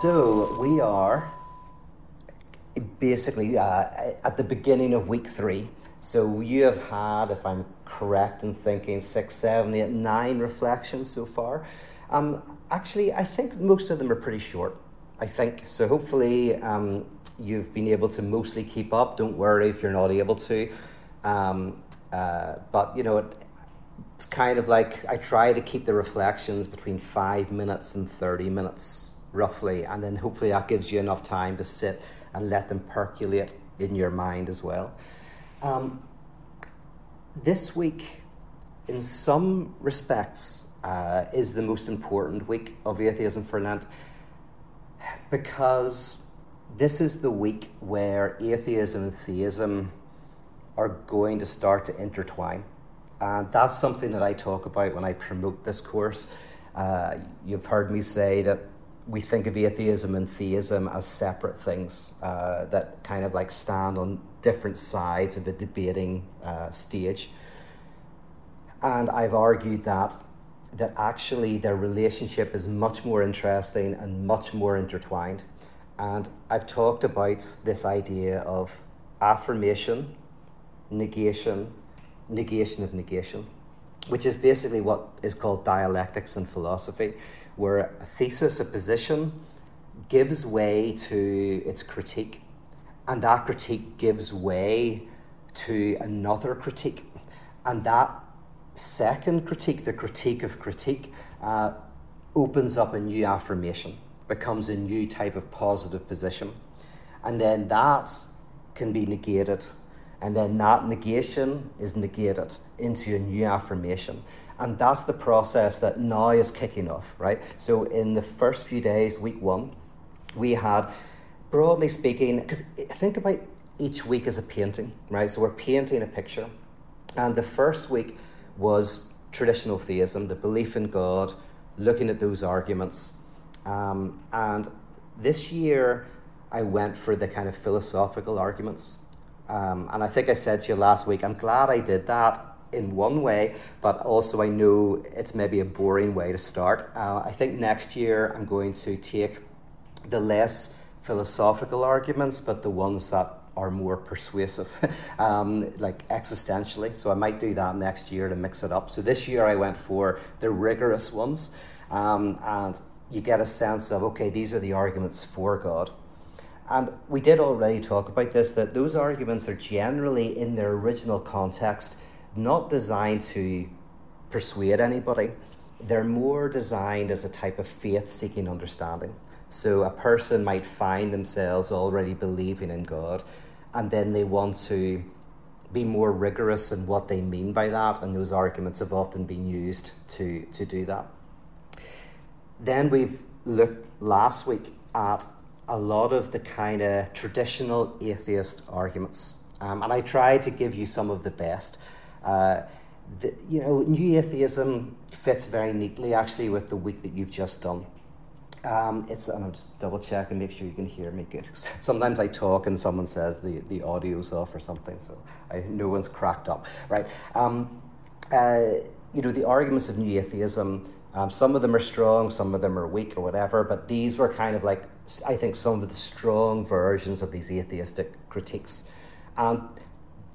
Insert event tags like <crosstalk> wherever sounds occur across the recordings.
So we are basically uh, at the beginning of week three. So you have had, if I'm correct in thinking, six, seven, eight, nine reflections so far. Um, actually, I think most of them are pretty short. I think so. Hopefully, um, you've been able to mostly keep up. Don't worry if you're not able to. Um, uh, but you know, it, it's kind of like I try to keep the reflections between five minutes and thirty minutes roughly, and then hopefully that gives you enough time to sit and let them percolate in your mind as well. Um, this week, in some respects, uh, is the most important week of atheism for Lent because this is the week where atheism and theism are going to start to intertwine. And that's something that I talk about when I promote this course. Uh, you've heard me say that we think of atheism and theism as separate things uh, that kind of like stand on different sides of the debating uh, stage. And I've argued that that actually their relationship is much more interesting and much more intertwined. And I've talked about this idea of affirmation, negation, negation of negation, which is basically what is called dialectics in philosophy, where a thesis, a position, gives way to its critique, and that critique gives way to another critique, and that second critique, the critique of critique, uh, opens up a new affirmation, becomes a new type of positive position. And then that can be negated. And then that negation is negated into a new affirmation. And that's the process that now is kicking off, right? So, in the first few days, week one, we had, broadly speaking, because think about each week as a painting, right? So, we're painting a picture. And the first week, was traditional theism, the belief in God, looking at those arguments. Um, and this year, I went for the kind of philosophical arguments. Um, and I think I said to you last week, I'm glad I did that in one way, but also I know it's maybe a boring way to start. Uh, I think next year I'm going to take the less philosophical arguments, but the ones that are more persuasive, <laughs> um, like existentially. So I might do that next year to mix it up. So this year I went for the rigorous ones, um, and you get a sense of okay, these are the arguments for God. And we did already talk about this that those arguments are generally in their original context not designed to persuade anybody. They're more designed as a type of faith seeking understanding. So a person might find themselves already believing in God, and then they want to be more rigorous in what they mean by that, and those arguments have often been used to, to do that. Then we've looked last week at a lot of the kind of traditional atheist arguments, um, and I tried to give you some of the best. Uh, the, you know, new atheism fits very neatly actually with the week that you've just done. Um, it's and I'll just double check and make sure you can hear me good. <laughs> Sometimes I talk and someone says the, the audio's off or something, so I, no one's cracked up, right? Um, uh, you know, the arguments of new atheism, um, some of them are strong, some of them are weak or whatever, but these were kind of like, I think, some of the strong versions of these atheistic critiques. And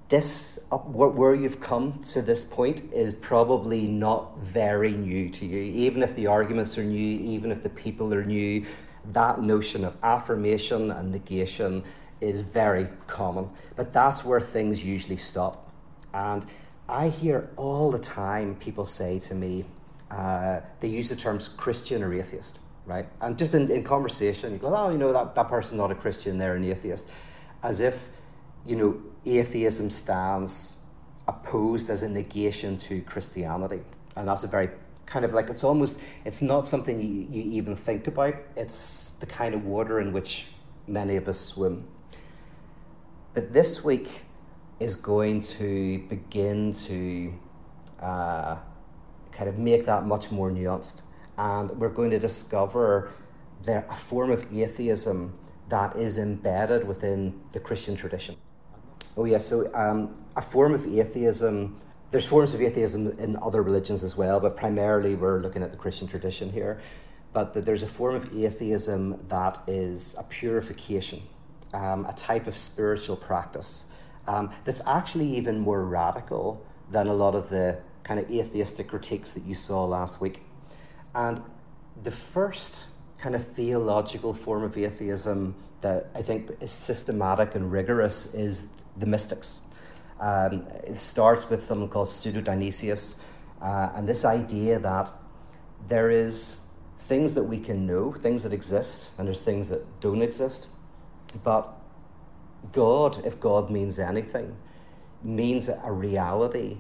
this where you've come to this point is probably not very new to you. Even if the arguments are new even if the people are new that notion of affirmation and negation is very common. But that's where things usually stop. And i hear all the time people say to me uh, they use the terms christian or atheist right? And just in, in conversation you go oh you know that, that person's not a christian they're an atheist. As if you know atheism stands opposed as a negation to Christianity. And that's a very kind of like it's almost it's not something you, you even think about. It's the kind of water in which many of us swim. But this week is going to begin to uh, kind of make that much more nuanced. And we're going to discover there a form of atheism that is embedded within the Christian tradition. Oh, yes. So, um, a form of atheism, there's forms of atheism in other religions as well, but primarily we're looking at the Christian tradition here. but that there's a form of atheism that is a purification, um, a type of spiritual practice um, that's actually even more radical than a lot of the kind of atheistic critiques that you saw last week. And the first kind of theological form of atheism that I think is systematic and rigorous is the mystics. Um, it starts with someone called Pseudo Dionysius, uh, and this idea that there is things that we can know, things that exist, and there's things that don't exist. But God, if God means anything, means a reality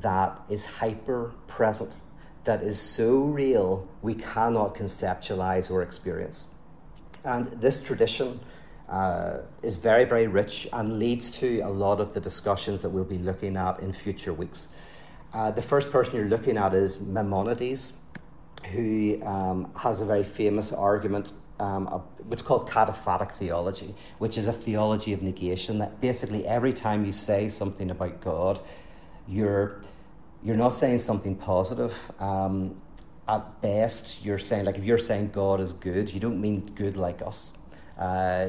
that is hyper present, that is so real we cannot conceptualize or experience. And this tradition uh, is very, very rich and leads to a lot of the discussions that we'll be looking at in future weeks. Uh, the first person you're looking at is Maimonides, who um, has a very famous argument, um, which is called cataphatic theology, which is a theology of negation. That basically every time you say something about God, you're you're not saying something positive. Um, at best, you're saying like if you're saying God is good, you don't mean good like us. Uh,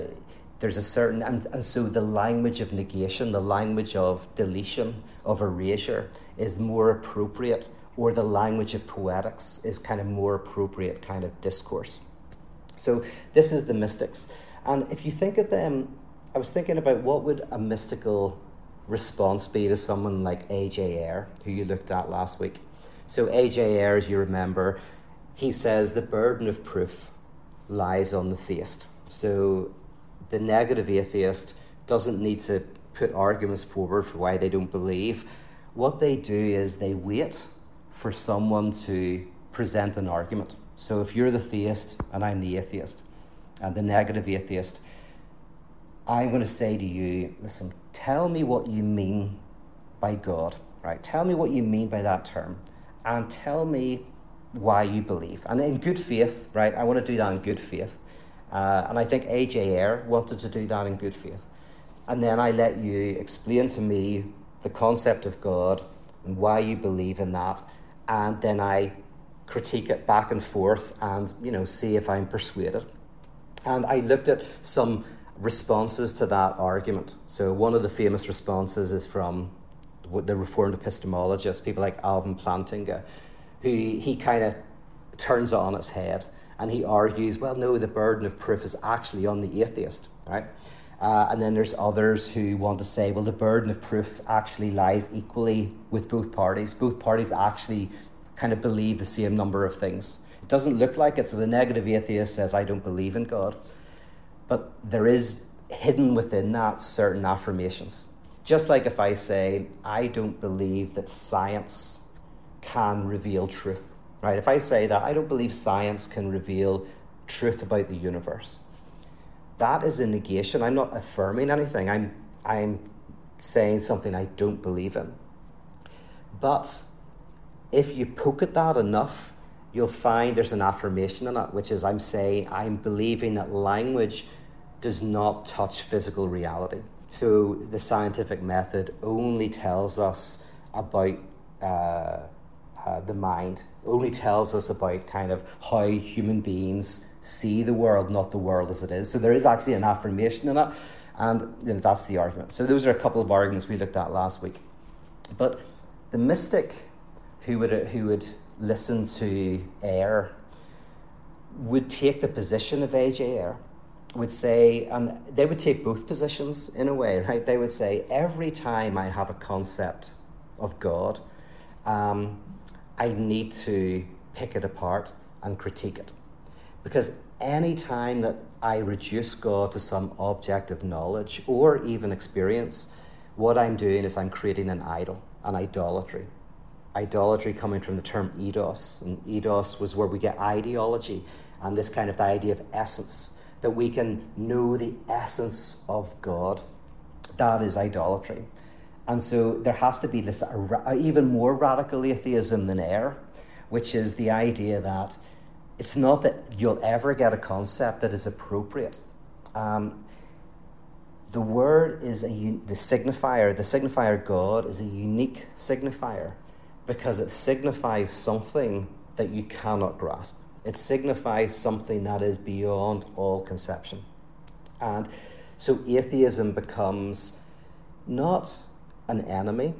there's a certain and, and so the language of negation, the language of deletion, of erasure is more appropriate or the language of poetics is kind of more appropriate kind of discourse. So this is the mystics. And if you think of them, I was thinking about what would a mystical response be to someone like A.J. Ayer, who you looked at last week. So A.J. Ayer, as you remember, he says the burden of proof lies on the theist. So the negative atheist doesn't need to put arguments forward for why they don't believe. What they do is they wait for someone to present an argument. So if you're the theist and I'm the atheist, and the negative atheist, I'm going to say to you, listen, tell me what you mean by God, right? Tell me what you mean by that term, and tell me why you believe. And in good faith, right? I want to do that in good faith. Uh, and I think A.J. Ayer wanted to do that in good faith. And then I let you explain to me the concept of God and why you believe in that. And then I critique it back and forth and, you know, see if I'm persuaded. And I looked at some responses to that argument. So one of the famous responses is from the Reformed epistemologists, people like Alvin Plantinga, who he kind of turns it on its head and he argues, well, no, the burden of proof is actually on the atheist, right? Uh, and then there's others who want to say, well, the burden of proof actually lies equally with both parties. Both parties actually kind of believe the same number of things. It doesn't look like it, so the negative atheist says, I don't believe in God. But there is hidden within that certain affirmations. Just like if I say, I don't believe that science can reveal truth right? If I say that I don't believe science can reveal truth about the universe, that is a negation. I'm not affirming anything. I'm I'm saying something I don't believe in. But if you poke at that enough, you'll find there's an affirmation in it, which is I'm saying I'm believing that language does not touch physical reality. So the scientific method only tells us about uh, uh, the mind only tells us about kind of how human beings see the world, not the world as it is. So there is actually an affirmation in it, and you know, that's the argument. So those are a couple of arguments we looked at last week. But the mystic who would who would listen to Ayer would take the position of A.J. Ayer, would say, and they would take both positions in a way, right? They would say, every time I have a concept of God, um, I need to pick it apart and critique it. Because any time that I reduce God to some object of knowledge or even experience, what I'm doing is I'm creating an idol, an idolatry. Idolatry coming from the term eidos, and eidos was where we get ideology and this kind of the idea of essence, that we can know the essence of God. That is idolatry. And so there has to be this even more radical atheism than Ayer, which is the idea that it's not that you'll ever get a concept that is appropriate. Um, the word is a the signifier. The signifier God is a unique signifier because it signifies something that you cannot grasp. It signifies something that is beyond all conception. And so atheism becomes not an enemy,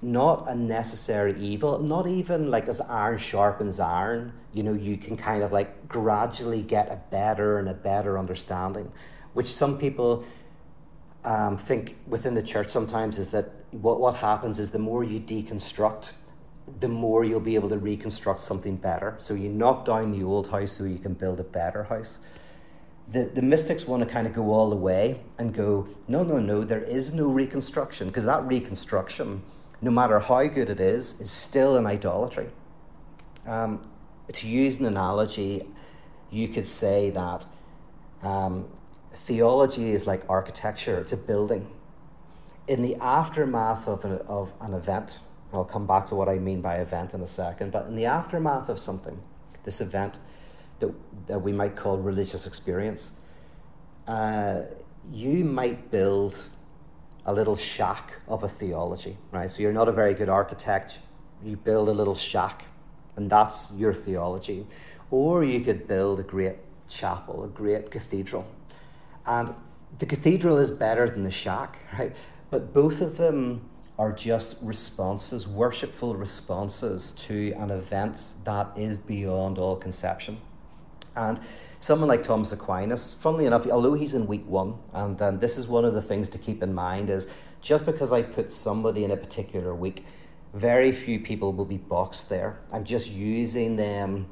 not a necessary evil, not even like as iron sharpens iron, you know, you can kind of like gradually get a better and a better understanding, which some people um, think within the church sometimes is that what, what happens is the more you deconstruct, the more you'll be able to reconstruct something better. So you knock down the old house so you can build a better house. The, the mystics want to kind of go all the way and go, no, no, no, there is no reconstruction, because that reconstruction, no matter how good it is, is still an idolatry. Um, to use an analogy, you could say that um, theology is like architecture, it's a building. In the aftermath of an, of an event, I'll come back to what I mean by event in a second, but in the aftermath of something, this event that, that we might call religious experience, uh, you might build a little shack of a theology, right? So you're not a very good architect, you build a little shack, and that's your theology. Or you could build a great chapel, a great cathedral. And the cathedral is better than the shack, <laughs> right? But both of them are just responses, worshipful responses to an event that is beyond all conception. And someone like Thomas Aquinas, funnily enough, although he's in week one, and um, this is one of the things to keep in mind is just because I put somebody in a particular week, very few people will be boxed there. I'm just using them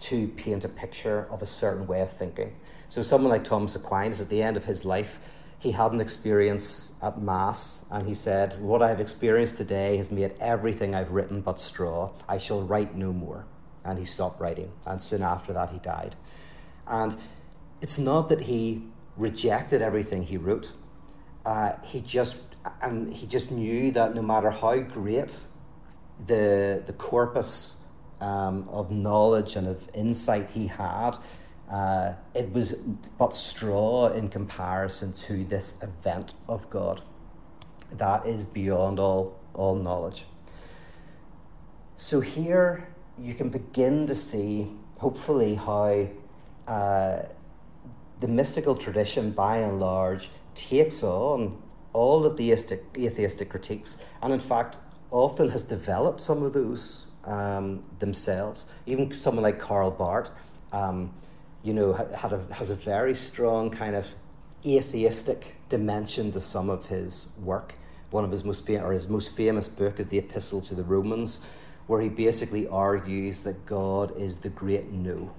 to paint a picture of a certain way of thinking. So someone like Thomas Aquinas, at the end of his life, he had an experience at Mass, and he said, What I have experienced today has made everything I've written but straw. I shall write no more. And he stopped writing, and soon after that, he died. And it's not that he rejected everything he wrote, uh, he just and he just knew that no matter how great the the corpus um, of knowledge and of insight he had, uh, it was but straw in comparison to this event of God that is beyond all, all knowledge. So here you can begin to see, hopefully, how uh, the mystical tradition, by and large, takes on all of the atheistic, critiques, and in fact, often has developed some of those um, themselves. Even someone like Karl Barth. Um, you know, had a, has a very strong kind of atheistic dimension to some of his work. One of his most fam- or his most famous book is the Epistle to the Romans, where he basically argues that God is the great no,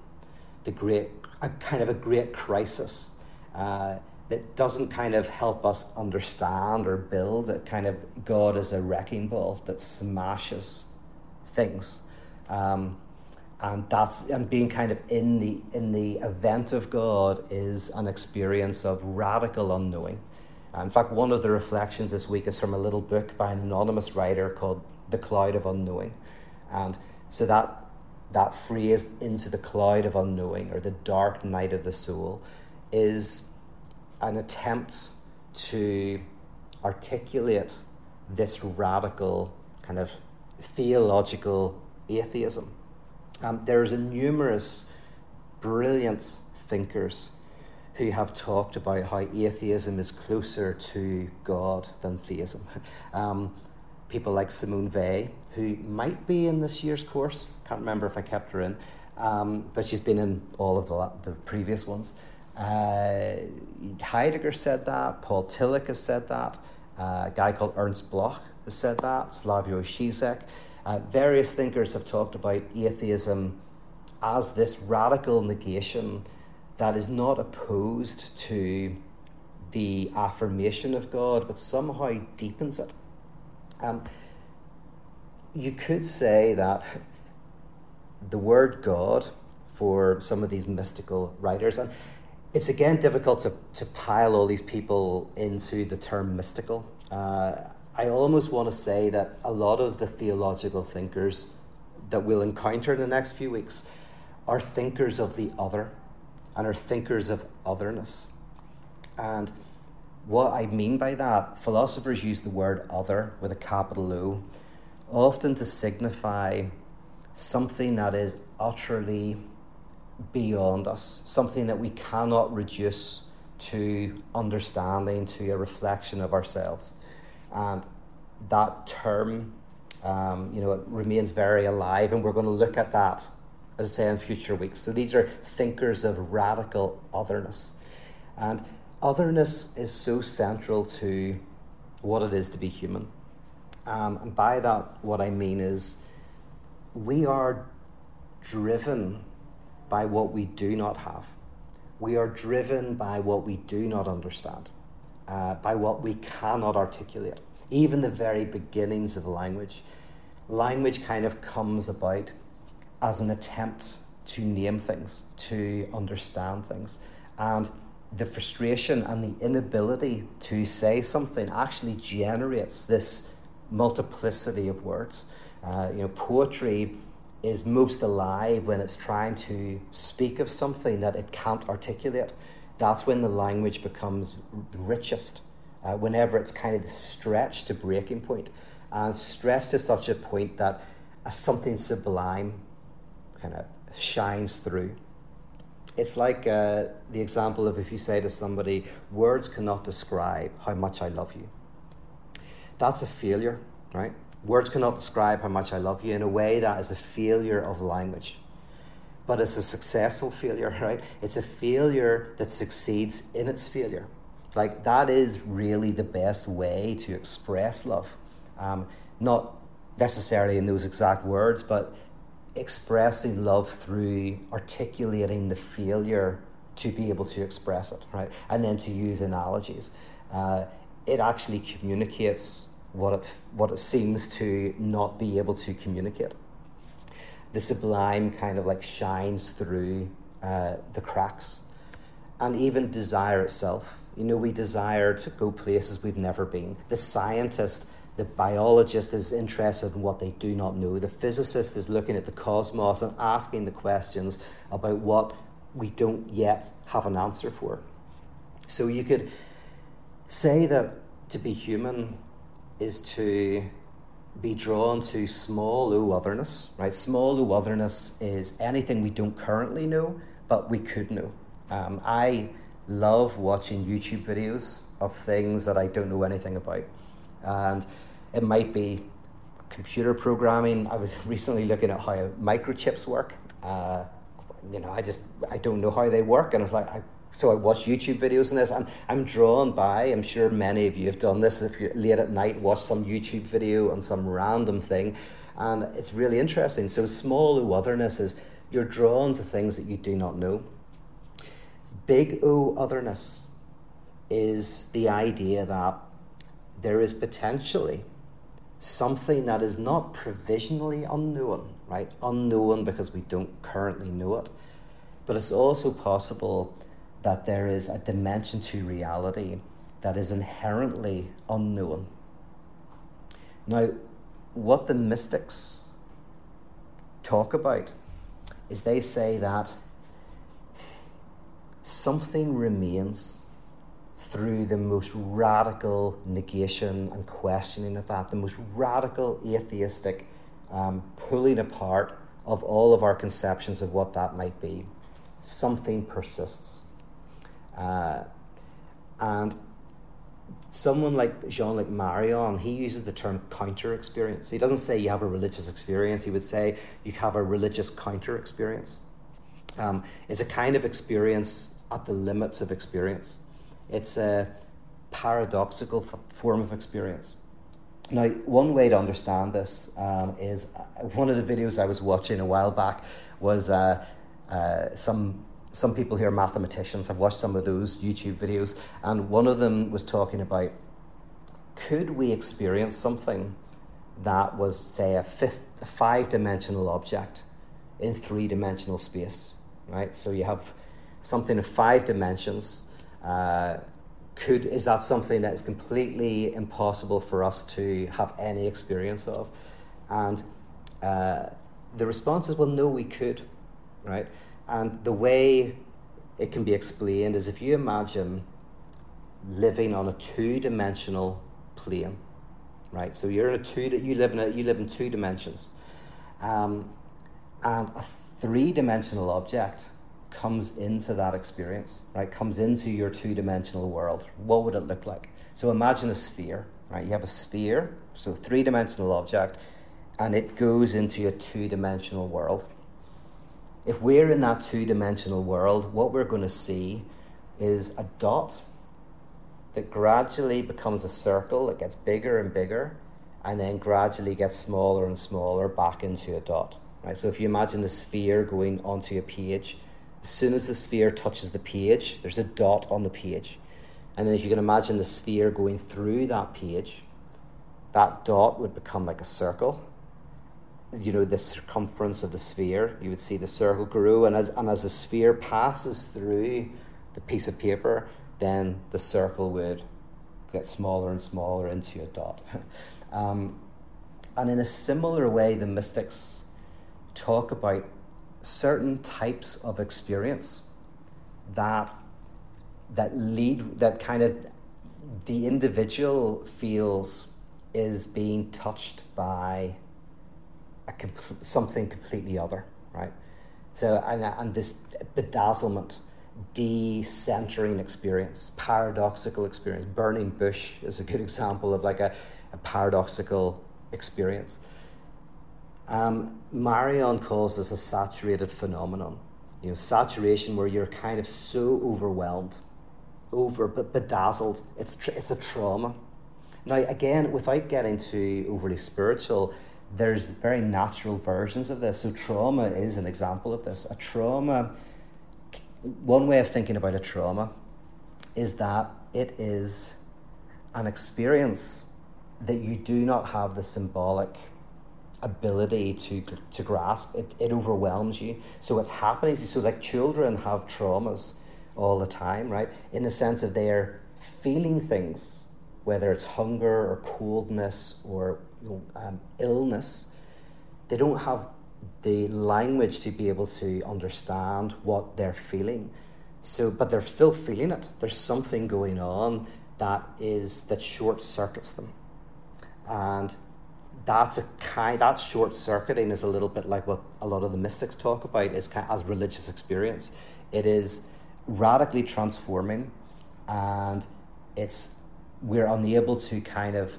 the great a kind of a great crisis uh, that doesn't kind of help us understand or build. It kind of God is a wrecking ball that smashes things. Um, and that's and being kind of in the in the event of God is an experience of radical unknowing. In fact, one of the reflections this week is from a little book by an anonymous writer called "The Cloud of Unknowing," and so that that phrase "into the cloud of unknowing" or the dark night of the soul is an attempt to articulate this radical kind of theological atheism um, there's a numerous brilliant thinkers who have talked about how atheism is closer to God than theism. <laughs> Um, people like Simone Weil, who might be in this year's course, can't remember if I kept her in, um, but she's been in all of the, the previous ones. Uh, Heidegger said that, Paul Tillich has said that, uh, a guy called Ernst Bloch has said that, Slavoj Žižek. Uh, various thinkers have talked about atheism as this radical negation that is not opposed to the affirmation of God, but somehow deepens it. Um, you could say that the word God for some of these mystical writers, and it's again difficult to, to pile all these people into the term mystical. Uh, I almost want to say that a lot of the theological thinkers that we'll encounter in the next few weeks are thinkers of the other and are thinkers of otherness. And what I mean by that, philosophers use the word other with a capital O often to signify something that is utterly beyond us, something that we cannot reduce to understanding, to a reflection of ourselves. And that term, um, you know, it remains very alive, and we're going to look at that, as I say, in future weeks. So these are thinkers of radical otherness. And otherness is so central to what it is to be human. Um, and by that, what I mean is we are driven by what we do not have. We are driven by what we do not understand, uh, by what we cannot articulate. Even the very beginnings of language. Language kind of comes about as an attempt to name things, to understand things. And the frustration and the inability to say something actually generates this multiplicity of words. Uh, you know, poetry is most alive when it's trying to speak of something that it can't articulate. That's when the language becomes richest, uh, whenever it's kind of stretched to breaking point, and stretched to such a point that something sublime kind of shines through. It's like uh, the example of if you say to somebody, Words cannot describe how much I love you. That's a failure, right? Words cannot describe how much I love you in a way that is a failure of language. But it's a successful failure, <laughs> right? It's a failure that succeeds in its failure. Like, that is really the best way to express love. Um, not necessarily in those exact words, but expressing love through articulating the failure to be able to express it, right? And then to use analogies. Uh, it actually communicates what it, what it seems to not be able to communicate. The sublime kind of like shines through uh, the cracks. And even desire itself. You know, we desire to go places we've never been. The scientist, the biologist is interested in what they do not know. The physicist is looking at the cosmos and asking the questions about what we don't yet have an answer for. So you could say that to be human is to be drawn to small o otherness, right? Small o otherness is anything we don't currently know, but we could know. Um, I love watching YouTube videos of things that I don't know anything about. And it might be computer programming. I was <laughs> recently looking at how microchips work. Uh, you know, I just I don't know how they work, and I was like I so I watch YouTube videos on this, and I'm drawn by. I'm sure many of you have done this. If you're late at night, watch some YouTube video on some random thing, and it's really interesting. So small O otherness is you're drawn to things that you do not know. Big O otherness is the idea that there is potentially something that is not provisionally unknown, right? Unknown because we don't currently know it, but it's also possible that there is a dimension to reality that is inherently unknown. Now, what the mystics talk about is they say that something remains through the most radical negation and questioning of that, the most radical atheistic um, pulling apart of all of our conceptions of what that might be. Something persists. Uh, and someone like Jean Luc Marion, he uses the term counter experience. He doesn't say you have a religious experience, he would say you have a religious counter experience. Um, it's a kind of experience at the limits of experience, it's a paradoxical form of experience. Now, one way to understand this um, is uh, one of the videos I was watching a while back was uh, uh, some some people here are mathematicians. I've watched some of those YouTube videos, and one of them was talking about could we experience something that was, say, a, fifth, a five dimensional object in three dimensional space, right? So you have something of five dimensions. Uh, could is that something that is completely impossible for us to have any experience of? And uh, the response is, well, no, we could, right? And the way it can be explained is if you imagine living on a two-dimensional plane, right? So you're in a two. You live in a, you live in two dimensions, um, and a three-dimensional object comes into that experience, right? Comes into your two dimensional world. What would it look like? So imagine a sphere, right? You have a sphere, so three dimensional object, and it goes into a two dimensional world. If we're in that two dimensional world, what we're going to see is a dot that gradually becomes a circle that gets bigger and bigger and then gradually gets smaller and smaller back into a dot. Right? So if you imagine the sphere going onto a page, as soon as the sphere touches the page, there's a dot on the page. And then if you can imagine the sphere going through that page, that dot would become like a circle. You know, the circumference of the sphere, you would see the circle grow, and as, and as the sphere passes through the piece of paper, then the circle would get smaller and smaller into a dot. <laughs> um, and in a similar way, the mystics talk about certain types of experience that that lead that kind of the individual feels is being touched by a compl- something completely other, right? So and, and this bedazzlement, decentering experience, paradoxical experience. Burning bush is a good <laughs> example of like a, a paradoxical experience. Um, Marion calls this a saturated phenomenon. You know, saturation where you're kind of so overwhelmed, over but bedazzled. It's tr- it's a trauma. Now, again, without getting too overly spiritual, there's very natural versions of this. So, trauma is an example of this. A trauma, one way of thinking about a trauma is that it is an experience that you do not have the symbolic ability to, to grasp. It, it overwhelms you. So what's happening. Is so like children have traumas all the time, right? In the sense of they're feeling things, whether it's hunger or coldness or you know, um, illness. They don't have the language to be able to understand what they're feeling. So, but they're still feeling it. There's something going on that is that short circuits them, and that's a kind that short circuiting is a little bit like what a lot of the mystics talk about is kind of, as religious experience. It is radically transforming, and it's we're unable to kind of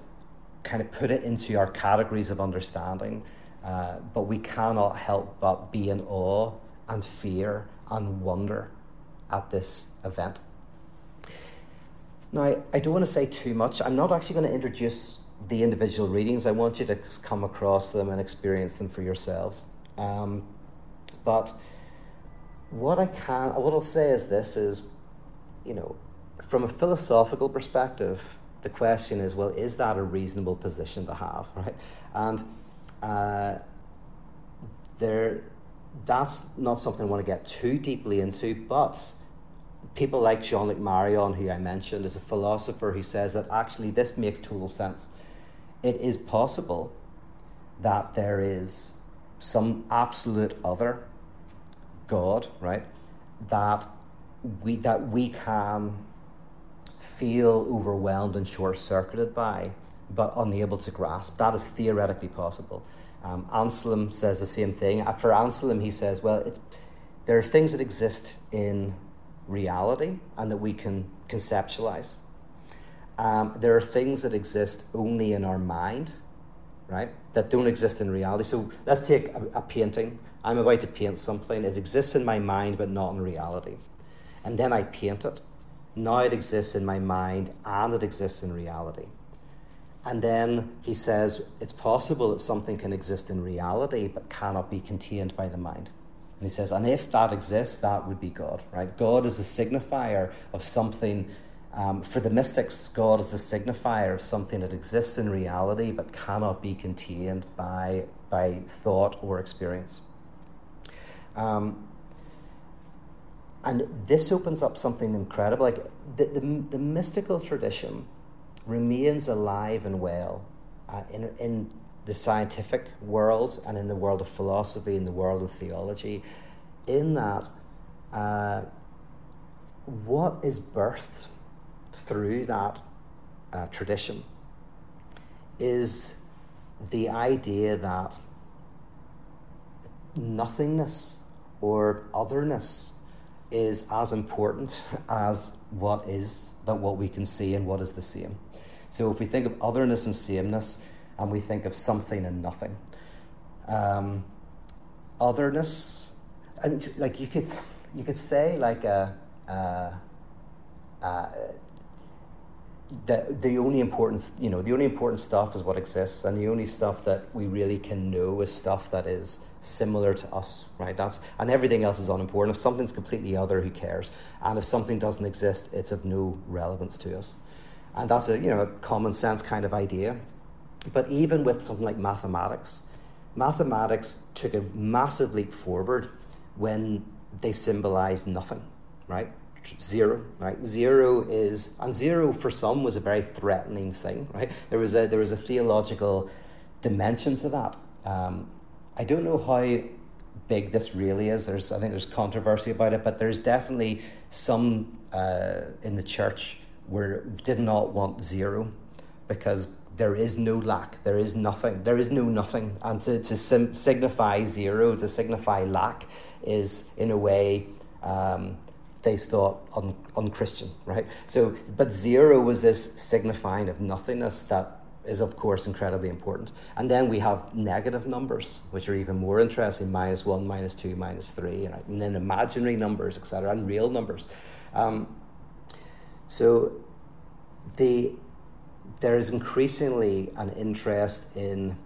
kind of put it into our categories of understanding, uh, but we cannot help but be in awe and fear and wonder at this event. Now, I don't want to say too much. I'm not actually going to introduce the individual readings. I want you to come across them and experience them for yourselves. Um, but what I can, what I'll say is this: is you know, from a philosophical perspective, the question is, well, is that a reasonable position to have, <laughs> right? And uh, there, that's not something I want to get too deeply into, but people like Jean-Luc Marion, who I mentioned, is a philosopher who says that actually this makes total sense it is possible that there is some absolute other God, right? That we that we can feel overwhelmed and short circuited by, but unable to grasp. That is theoretically possible. Um, Anselm says the same thing. Uh, for Anselm, he says, well, there are things that exist in reality and that we can conceptualize. Um, there are things that exist only in our mind, right? That don't exist in reality. So let's take a, a painting. I'm about to paint something. It exists in my mind, but not in reality. And then I paint it. Now it exists in my mind and it exists in reality. And then he says it's possible that something can exist in reality but cannot be contained by the mind. And he says, and if that exists, that would be God, right? God is a signifier of something um, for the mystics, God is the signifier of something that exists in reality but cannot be contained by, by thought or experience. Um, and this opens up something incredible. Like the, the, the mystical tradition remains alive and well uh, in, in the scientific world and in the world of philosophy, in the world of theology, in that uh, what is birthed through that uh, tradition is the idea that nothingness or otherness is as important as what is, that what we can see and what is the same. So if we think of otherness and sameness, and we think of something and nothing, um, otherness, and like you could, you could say like a, a, a the, the only important you know the only important stuff is what exists and the only stuff that we really can know is stuff that is similar to us right? That's and everything else is unimportant. If something's completely other who cares? And if something doesn't exist it's of no relevance to us. And that's a you know a common sense kind of idea. But even with something like mathematics mathematics took a massive leap forward when they symbolized nothing right zero, right? Zero is, and zero for some was a very threatening thing, right? There was a, there was a theological dimension to that. Um, I don't know how big this really is. There's, I think there's controversy about it, but there's definitely some uh, in the church where did not want zero because there is no lack, there is nothing, there is no nothing. And to, to sim- signify zero, to signify lack, is in a way um, they thought un, unchristian, right? So, but zero was this signifying of nothingness that is, of course, incredibly important. And then we have negative numbers, which are even more interesting minus one, minus two, minus three, right? and then imaginary numbers, etc., and real numbers. Um, so, the, there is increasingly an interest in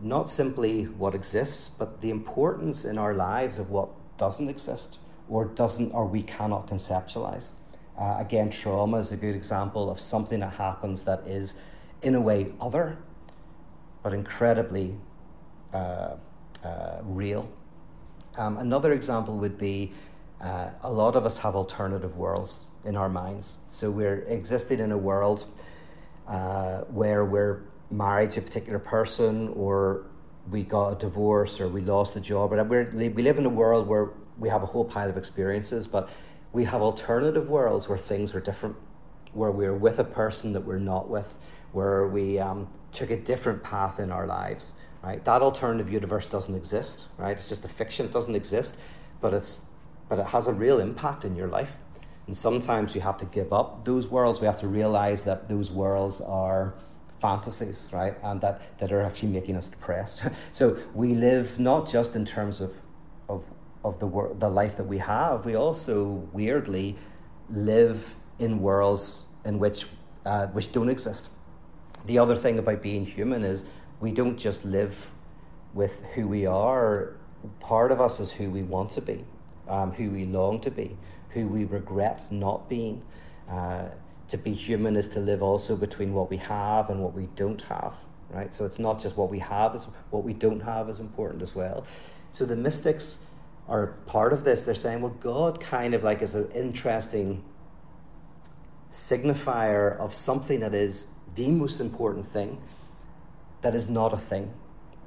not simply what exists, but the importance in our lives of what doesn't exist or doesn't or we cannot conceptualize. Uh, again, trauma is a good example of something that happens that is, in a way, other, but incredibly uh, uh, real. Um, another example would be uh, a lot of us have alternative worlds in our minds. So we're existing in a world uh, where we're married to a particular person, or we got a divorce, or we lost a job, or we live in a world where we have a whole pile of experiences, but we have alternative worlds where things were different, where we're with a person that we're not with, where we um, took a different path in our lives. Right? That alternative universe doesn't exist. Right? It's just a fiction. It doesn't exist, but it's but it has a real impact in your life. And sometimes you have to give up those worlds. We have to realize that those worlds are fantasies, right? And that, that are actually making us depressed. <laughs> so we live not just in terms of, of of the world, the life that we have, we also weirdly live in worlds in which uh, which don't exist. The other thing about being human is we don't just live with who we are. Part of us is who we want to be, um, who we long to be, who we regret not being. Uh, to be human is to live also between what we have and what we don't have, right? So it's not just what we have; it's what we don't have is important as well. So the mystics are part of this, they're saying, well, God kind of like is an interesting signifier of something that is the most important thing, that is not a thing,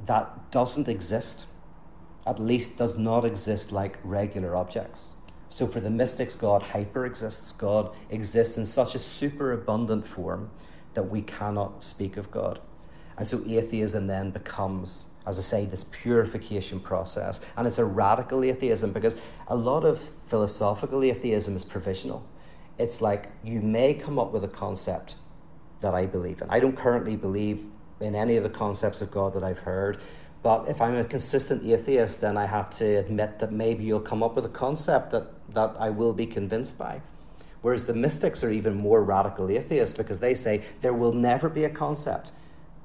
that doesn't exist, at least does not exist like regular objects. So for the mystics, God hyper exists. God exists in such a superabundant form that we cannot speak of God. And so atheism then becomes as I say, this purification process. And it's a radical atheism because a lot of philosophical atheism is provisional. It's like you may come up with a concept that I believe in. I don't currently believe in any of the concepts of God that I've heard. But if I'm a consistent atheist, then I have to admit that maybe you'll come up with a concept that, that I will be convinced by. Whereas the mystics are even more radical atheists because they say there will never be a concept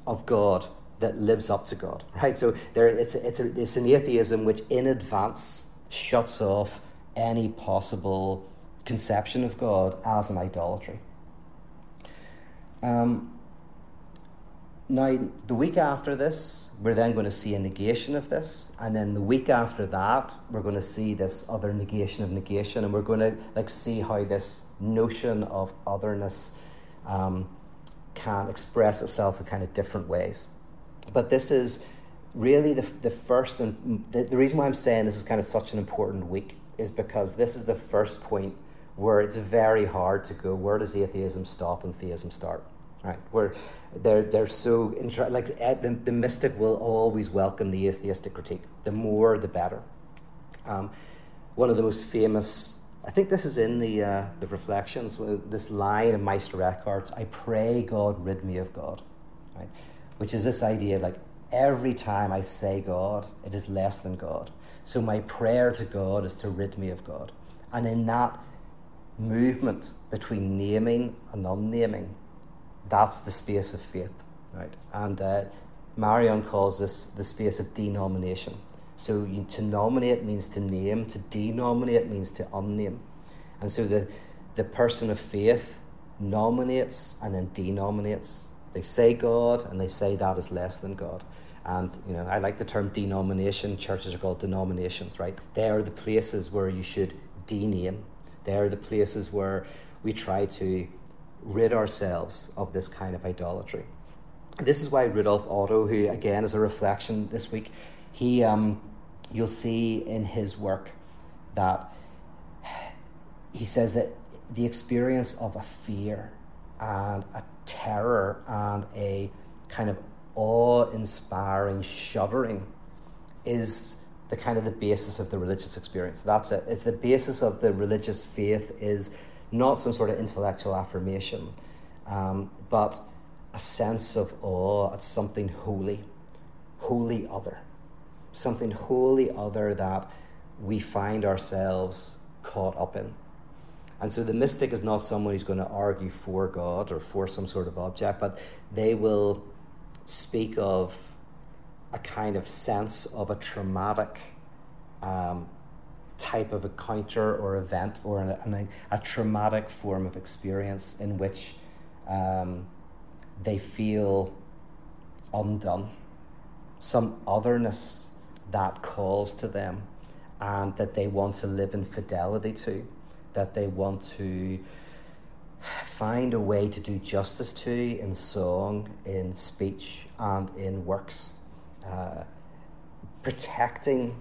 of God that lives up to God, right? So there, it's, it's, a, it's an atheism which in advance shuts off any possible conception of God as an idolatry. Um, now, the week after this, we're then going to see a negation of this, and then the week after that, we're going to see this other negation of negation, and we're going to like see how this notion of otherness um, can express itself in kind of different ways. But this is really the, the first, and the, the reason why I'm saying this is kind of such an important week is because this is the first point where it's very hard to go where does atheism stop and theism start right where they're, they're so like eh, the, the mystic will always welcome the atheistic critique the more the better um, one of the most famous I think this is in the uh, the reflections. This line of Meister Eckhart's, "I pray God rid me of God," right? Which is this idea like every time I say God, it is less than God. So my prayer to God is to rid me of God, and in that movement between naming and unnaming, that's the space of faith, right? And uh, Marion calls this the space of denomination. So you, to nominate means to name, to denominate means to unname. And so the, the person of faith nominates and then denominates. They say God and they say that is less than God. And you know, I like the term denomination. Churches are called denominations, right? They are the places where you should dename. They are the places where we try to rid ourselves of this kind of idolatry. This is why Rudolf Otto, who again is a reflection this week, he, um, you'll see in his work that he says that the experience of a fear and a terror and a kind of awe-inspiring shuddering is the kind of the basis of the religious experience. That's it. It's the basis of the religious faith is not some sort of intellectual affirmation, um, but a sense of awe at something holy, holy other something wholly other that we find ourselves caught up in. And so the mystic is not someone who's going to argue for God or for some sort of object, but they will speak of a kind of sense of a traumatic um, type of encounter or event or an, an, a traumatic form of experience in which um, they feel undone, some otherness that calls to them and that they want to live in fidelity to, that they want to find a way to do justice to in song, in speech, and in works. Uh, protecting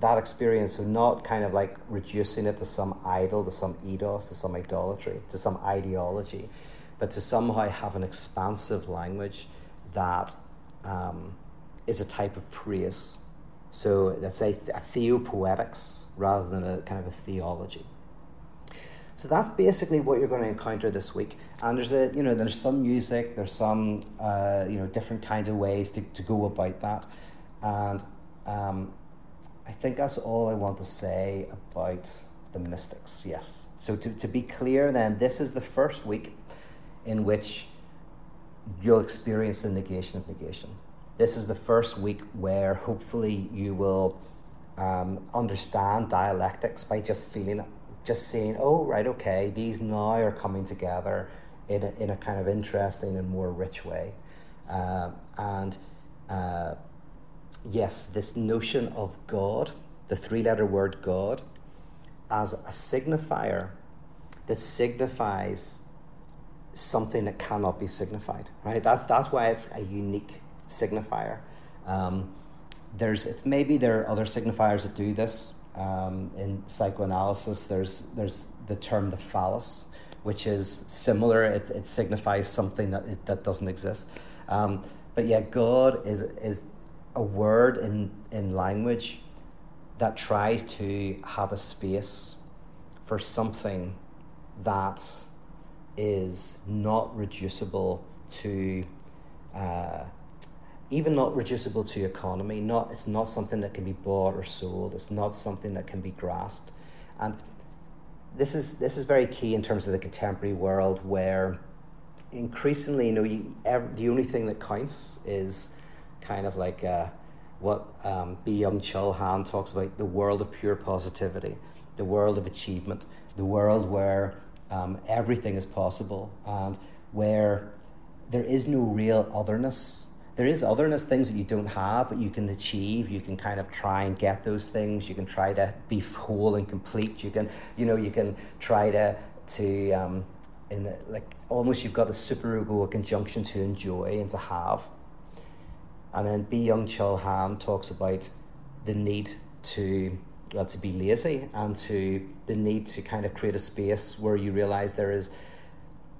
that experience, so not kind of like reducing it to some idol, to some ethos, to some idolatry, to some ideology, but to somehow have an expansive language that um, is a type of praise so let's say a theopoetics rather than a kind of a theology. So that's basically what you're going to encounter this week. And there's a you know there's some music, there's some uh, you know different kinds of ways to, to go about that, and um, I think that's all I want to say about the mystics. Yes. So to, to be clear, then this is the first week in which you'll experience the negation of negation this is the first week where hopefully you will um, understand dialectics by just feeling it, just saying, oh, right, okay, these now are coming together in a, in a kind of interesting and more rich way. Uh, and uh, yes, this notion of God, the three letter word God, as a signifier that signifies something that cannot be signified, right? That's, that's why it's a unique signifier. Um, there's it's maybe there are other signifiers that do this. Um, in psychoanalysis, there's there's the term the phallus, which is similar. It, it signifies something that that doesn't exist. Um, but yeah, God is is a word in in language that tries to have a space for something that is not reducible to uh, even not reducible to economy. Not it's not something that can be bought or sold. It's not something that can be grasped, and this is this is very key in terms of the contemporary world where increasingly, you know, you, every, the only thing that counts is kind of like uh, what um, Byung Chul Han talks about: the world of pure positivity, the world of achievement, the world where um, everything is possible, and where there is no real otherness there is otherness, things that you don't have, but you can achieve. You can kind of try and get those things. You can try to be whole and complete. You can, you know, you can try to to um, in the, like almost you've got a superego conjunction to enjoy and to have. And then Byung Chul Han talks about the need to well to be lazy and to the need to kind of create a space where you realize there is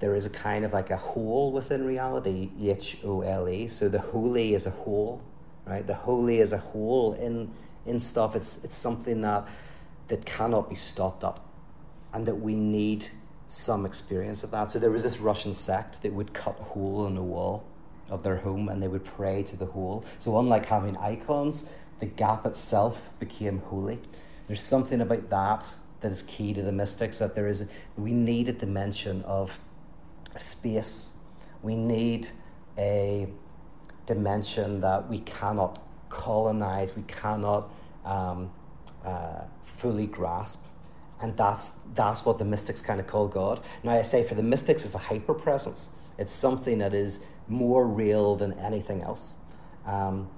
there is a kind of like a hole within reality, H O L E. So the holy is a hole, right? The holy is a hole in in stuff. It's it's something that that cannot be stopped up. and that we need some experience of that. So there was this Russian sect that would cut a hole in the wall of their home and they would pray to the hole. So, unlike having icons, the gap itself became holy. There's something about that that is key to the mystics that there is, we need a dimension of space. We need a dimension that we cannot colonize, we cannot um, uh, fully grasp. And that's, that's what the mystics kind of call God. Now, I say for the mystics, it's a hyper presence. It's something that is more real than anything else. Um,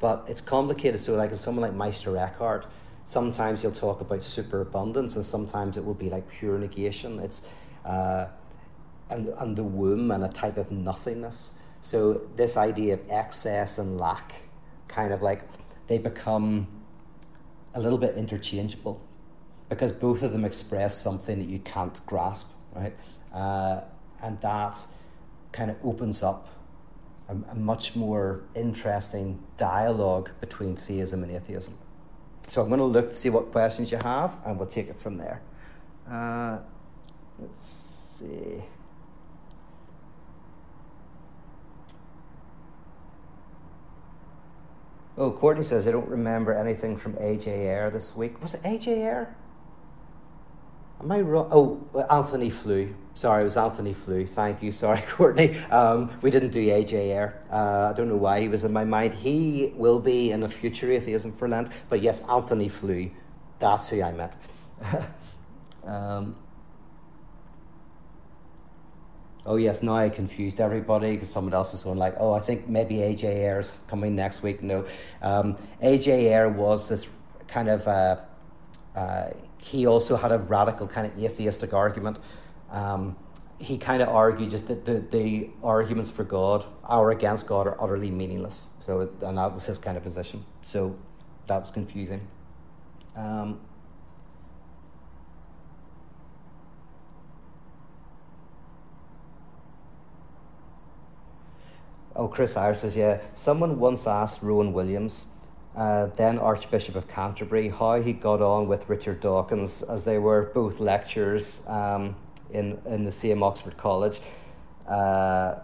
but it's complicated. So, like someone like Meister Eckhart, sometimes he'll talk about superabundance, and sometimes it will be like pure negation. It's uh, and and the womb and a type of nothingness. So this idea of excess and lack, kind of like they become a little bit interchangeable, because both of them express something that you can't grasp, right? Uh, and that kind of opens up a, a much more interesting dialogue between theism and atheism. So I'm going to look to see what questions you have, and we'll take it from there. Uh, let's see. Oh, Courtney says, I don't remember anything from AJ Ayer this week. Was it AJ Ayer? Am I wrong? Oh, Antony Flew. Sorry, it was Antony Flew. Thank you. Sorry, <laughs> Courtney. Um, we didn't do AJ Ayer. Uh, I don't know why he was in my mind. He will be in a future atheism for Lent. But yes, Antony Flew. That's who I met. <laughs> um, oh yes, now I confused everybody because someone else was going like, oh, I think maybe AJ Ayer is coming next week. No, um, AJ Ayer was this kind of. Uh, uh, he also had a radical kind of atheistic argument. Um, he kind of argued just that the, the arguments for God or against God are utterly meaningless. So, and that was his kind of position. So that was confusing. Um, oh, Chris Ayres says, yeah, someone once asked Rowan Williams uh, then Archbishop of Canterbury, how he got on with Richard Dawkins as they were both lecturers um, in, in the same Oxford College. Uh,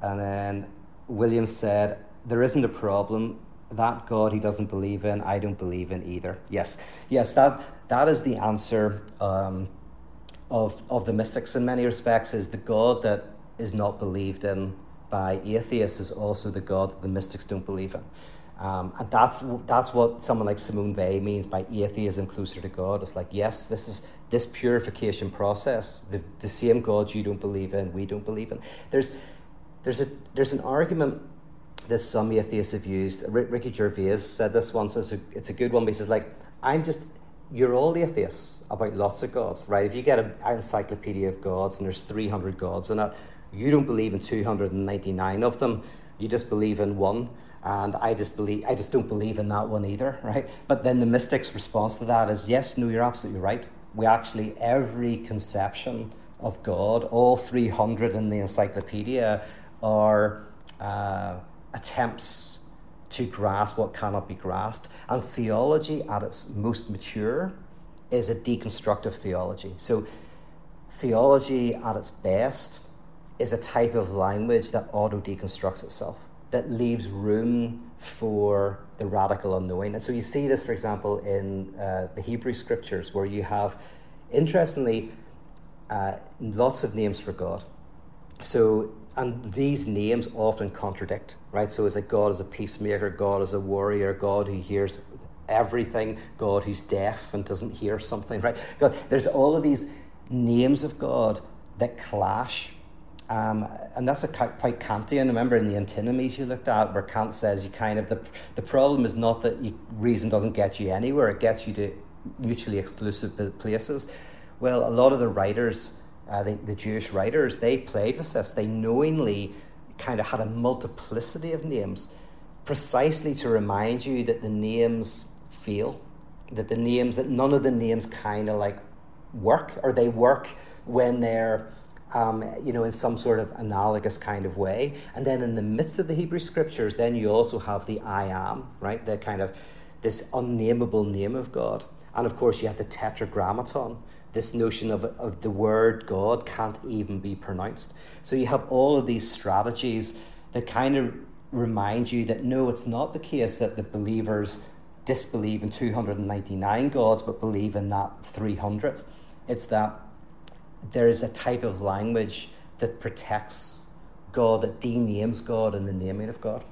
and then William said, There isn't a problem. That God he doesn't believe in, I don't believe in either. Yes, yes, that, that is the answer um, of, of the mystics in many respects, is the God that is not believed in by atheists is also the God that the mystics don't believe in. Um, and that's that's what someone like Simone Weil means by atheism closer to God. It's like yes, this is this purification process. The, the same God you don't believe in, we don't believe in. There's there's a there's an argument that some atheists have used. Ricky Gervais said this once. It's a, it's a good one. Says like I'm just you're all atheists about lots of gods, right? If you get an encyclopedia of gods and there's 300 gods in it, you don't believe in 299 of them. You just believe in one and I just believe I just don't believe in that one either, right? But then the mystic's response to that is yes, no, you're absolutely right. We actually every conception of God, all 300 in the encyclopedia, are uh, attempts to grasp what cannot be grasped. And theology, at its most mature, is a deconstructive theology. So, theology at its best is a type of language that auto deconstructs itself that leaves room for the radical unknowing. And so you see this, for example, in uh, the Hebrew scriptures, where you have, interestingly, uh, lots of names for God. So, and these names often contradict, right? So it's like God is a peacemaker, God is a warrior, God who hears everything, God who's deaf and doesn't hear something, <laughs> right? God, there's all of these names of God that clash um, and that's a quite Kantian. Remember in the antinomies you looked at, where Kant says you kind of the the problem is not that you, reason doesn't get you anywhere; it gets you to mutually exclusive places. Well, a lot of the writers, uh, the, the Jewish writers, they played with this. They knowingly kind of had a multiplicity of names, precisely to remind you that the names fail, that the names that none of the names kind of like work, or they work when they're um, you know, in some sort of analogous kind of way. And then in the midst of the Hebrew scriptures, then you also have the I am, right? The kind of this unnameable name of God. And of course, you have the tetragrammaton, this notion of, of the word God can't even be pronounced. So you have all of these strategies that kind of remind you that no, it's not the case that the believers disbelieve in 299 gods but believe in that 300th. It's that there is a type of language that protects God, that denames God in the naming of God.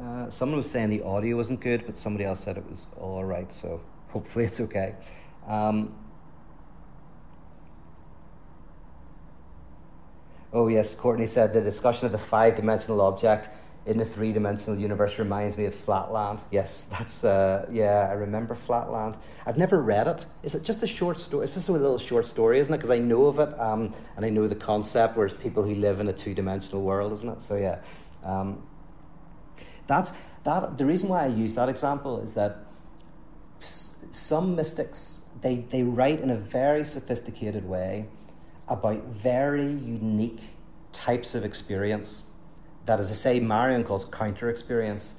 Uh, someone was saying the audio wasn't good, but somebody else said it was all right, so hopefully it's okay. Um, oh, yes, Courtney said the discussion of the five dimensional object in the three dimensional universe reminds me of Flatland. Yes, that's, uh, yeah, I remember Flatland. I've never read it. Is it just a short story? It's just a little short story, isn't it? Because I know of it um, and I know the concept where it's people who live in a two dimensional world, isn't it? So, yeah. Um, that's that. The reason why I use that example is that some mystics they, they write in a very sophisticated way about very unique types of experience that, as I say, Marion calls counter experience,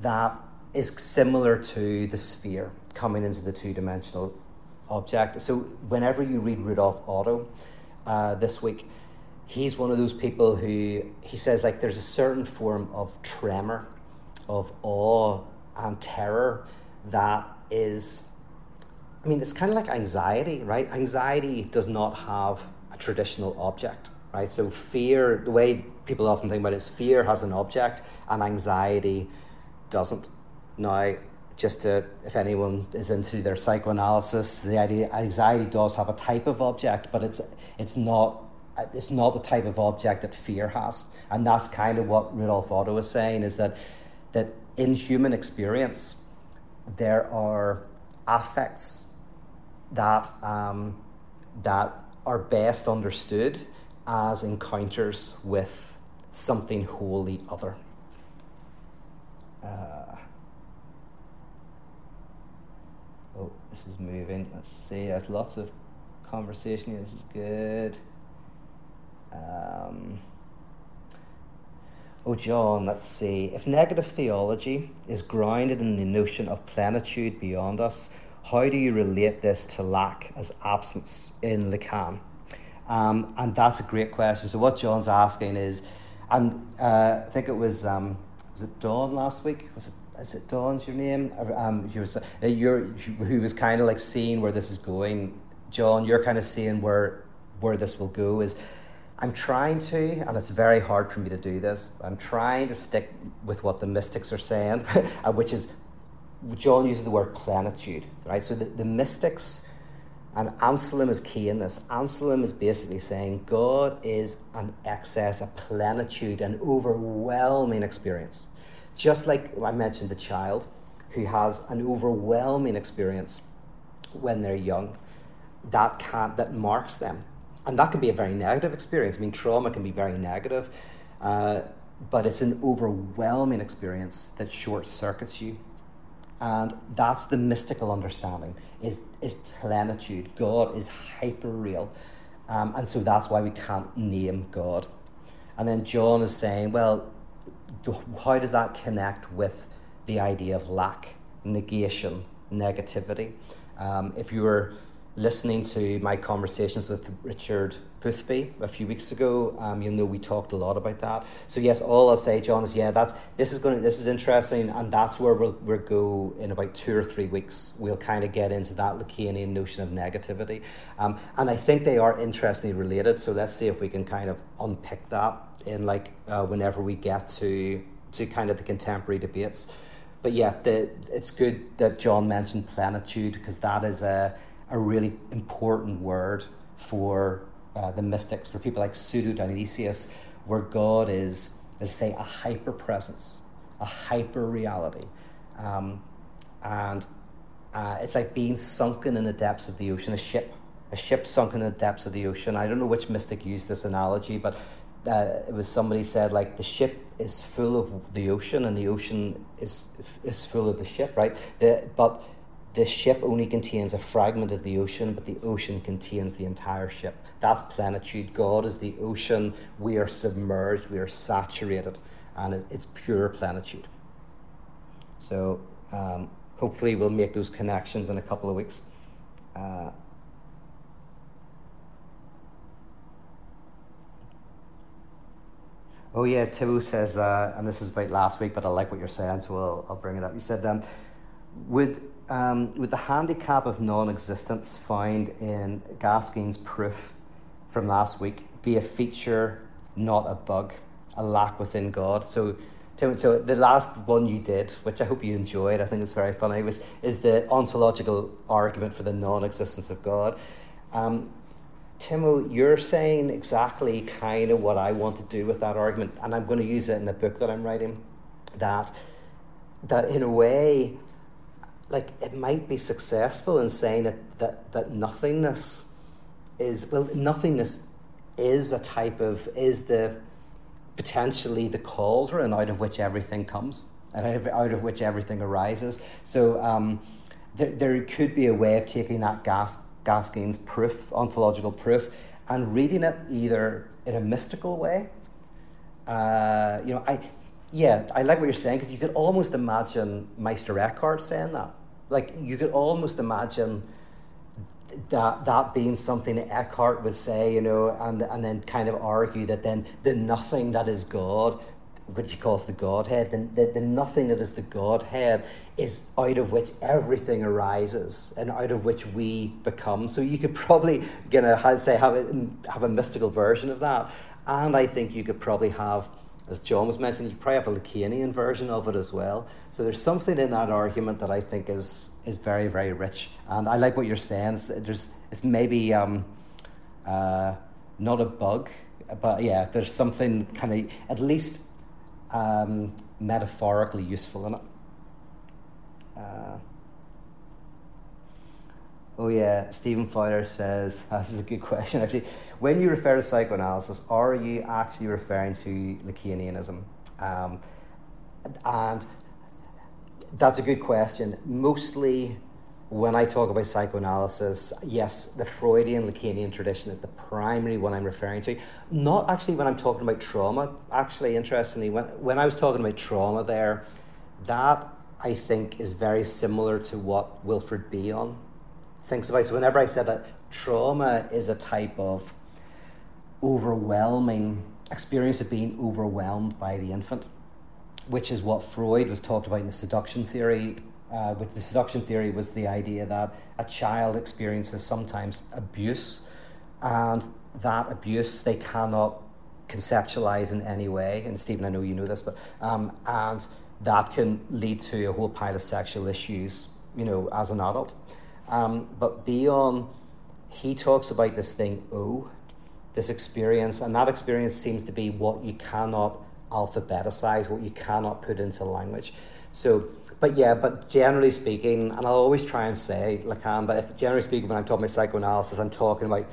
that is similar to the sphere coming into the two dimensional object. So, whenever you read Rudolf Otto uh, this week, he's one of those people who he says, like, there's a certain form of tremor, of awe and terror that is I mean, it's kind of like anxiety, right? Anxiety does not have a traditional object, right? So, fear, the way people often think about is fear has an object and anxiety doesn't. Now, just to, if anyone is into their psychoanalysis, the idea anxiety does have a type of object, but it's it's not it's not the type of object that fear has, and that's kind of what Rudolf Otto is saying is that that in human experience there are affects that, um, that are best understood as encounters with something wholly other. Uh, oh, this is moving. Let's see. There's lots of conversation. This is good. Um, oh, John, let's see. If negative theology is grounded in the notion of plenitude beyond us, how do you relate this to lack as absence in Lacan? Um, and that's a great question. So what John's asking is, and uh, I think it was um, was it Dawn last week? Was it is it Dawn's your name? Um, he was, uh, you're, who was kind of like seeing where this is going. John, you're kind of seeing where where this will go. Is I'm trying to, and it's very hard for me to do this. I'm trying to stick with what the mystics are saying, <laughs> uh, which is John uses the word plenitude, right? So the, the mystics, and Anselm is key in this. Anselm is basically saying God is an excess, a plenitude, an overwhelming experience. Just like I mentioned, the child who has an overwhelming experience when they're young, that can't that marks them, and that can be a very negative experience. I mean, trauma can be very negative, uh, but it's an overwhelming experience that short circuits you and that's the mystical understanding is, is plenitude. God is hyper real. Um, and so that's why we can't name God. And then John is saying, well, how does that connect with the idea of lack, negation, negativity? Um, if you were listening to my conversations with Richard Boothby a few weeks ago, um, you'll know we talked a lot about that. So yes, all I'll say, John, is yeah, that's this is going to, this is interesting, and that's where we'll we'll go in about two or three weeks. We'll kind of get into that Lacanian notion of negativity, um, and I think they are interestingly related. So let's see if we can kind of unpick that in like uh, whenever we get to to kind of the contemporary debates. But yeah, the, it's good that John mentioned plenitude because that is a a really important word for uh, the mystics, for people like Pseudo Dionysius, where God is, let's say, a hyper presence, a hyper reality. Um, and uh, it's like being sunken in the depths of the ocean, a ship, a ship sunk in the depths of the ocean. I don't know which mystic used this analogy, but uh, it was somebody said like the ship is full of the ocean and the ocean is is full of the ship, right? The, but this ship only contains a fragment of the ocean, but the ocean contains the entire ship. That's plenitude. God is the ocean. We are submerged, we are saturated, and it's pure plenitude. So, um, hopefully, we'll make those connections in a couple of weeks. Uh, oh yeah, Tibu says, uh, and this is about last week, but I like what you're saying, so I'll, I'll bring it up. You said, um, would, um, would the handicap of non-existence found in Gasking's proof from last week be a feature, not a bug, a lack within God? So so the last one you did, which I hope you enjoyed, I think it's very funny, was is the ontological argument for the non-existence of God. Um, Timo, you're saying exactly kind of what I want to do with that argument, and I'm going to use it in the book that I'm writing. That that in a way, like it might be successful in saying that that, that nothingness is well, nothingness is a type of is the potentially the cauldron out of which everything comes and out of, out of which everything arises. So um, there, there could be a way of taking that gas, Gasking's proof, ontological proof, and reading it either in a mystical way. Uh, you know, I, yeah, I like what you're saying because you could almost imagine Meister Eckhart saying that. Like you could almost imagine that that being something Eckhart would say, you know, and and then kind of argue that then the nothing that is God, which he calls the Godhead, the, the, the nothing that is the Godhead is out of which everything arises and out of which we become. So you could probably, you know, say have a, have a mystical version of that, and I think you could probably have as John was mentioning, you probably have a Lacanian version of it as well. So there's something in that argument that I think is is very very rich, and I like what you're saying. It's, there's it's maybe um, uh, not a bug, but yeah, there's something kind of at least um, metaphorically useful in it. Uh, Oh yeah, Stephen Fowler says <laughs> this is a good question actually. When you refer to psychoanalysis, are you actually referring to Lacanianism? Um, and that's a good question. Mostly, when I talk about psychoanalysis, yes, the Freudian Lacanian tradition is the primary one I'm referring to. Not actually when I'm talking about trauma. Actually, interestingly, when when I was talking about trauma, there, that I think is very similar to what Wilfred Bion thinks about. So whenever I said that trauma is a type of overwhelming experience of being overwhelmed by the infant, which is what Freud was talked about in the seduction theory. Uh, with the seduction theory was the idea that a child experiences sometimes abuse, and that abuse they cannot conceptualize in any way. And Stephen, I know you know this, but um, and that can lead to a whole pile of sexual issues, you know, as an adult. Um, but Bion, he talks about this thing, oh, this experience, and that experience seems to be what you cannot alphabetize, what you cannot put into language. So, but yeah, but generally speaking, and I'll always try and say Lacan, but if, generally speaking, when I'm talking about psychoanalysis, I'm talking about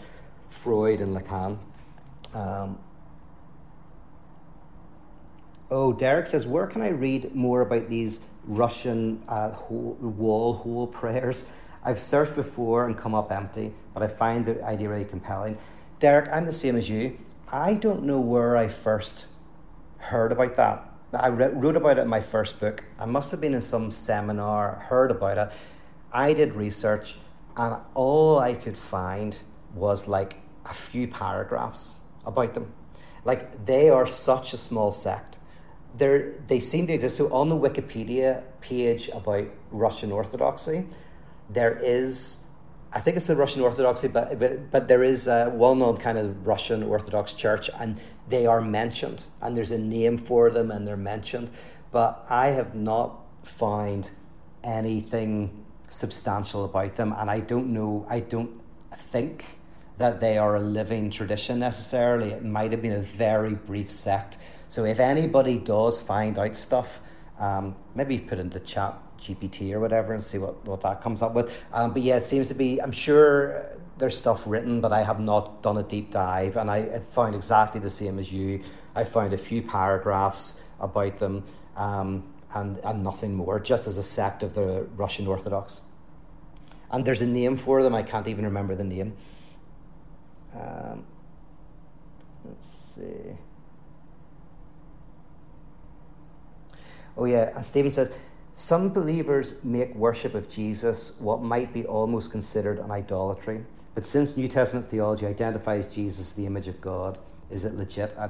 Freud and Lacan. Um, oh, Derek says, where can I read more about these Russian uh, wall hole prayers? I've searched before and come up empty, but I find the idea really compelling. Derek, I'm the same as you. I don't know where I first heard about that. I wrote about it in my first book. I must have been in some seminar, heard about it. I did research, and all I could find was like a few paragraphs about them. Like they are such a small sect. They're, they seem to exist. So on the Wikipedia page about Russian Orthodoxy, there is, I think it's the Russian Orthodoxy, but, but, but there is a well known kind of Russian Orthodox church, and they are mentioned, and there's a name for them, and they're mentioned. But I have not found anything substantial about them, and I don't know, I don't think that they are a living tradition necessarily. It might have been a very brief sect. So if anybody does find out stuff, um, maybe put in the chat GPT or whatever and see what, what that comes up with. Um, but yeah, it seems to be, I'm sure there's stuff written, but I have not done a deep dive. And I found exactly the same as you. I found a few paragraphs about them um, and, and nothing more, just as a sect of the Russian Orthodox. And there's a name for them, I can't even remember the name. Um, let's see. Oh, yeah, and Stephen says, Some believers make worship of Jesus what might be almost considered an idolatry. But since New Testament theology identifies Jesus the image of God, is it legit? I,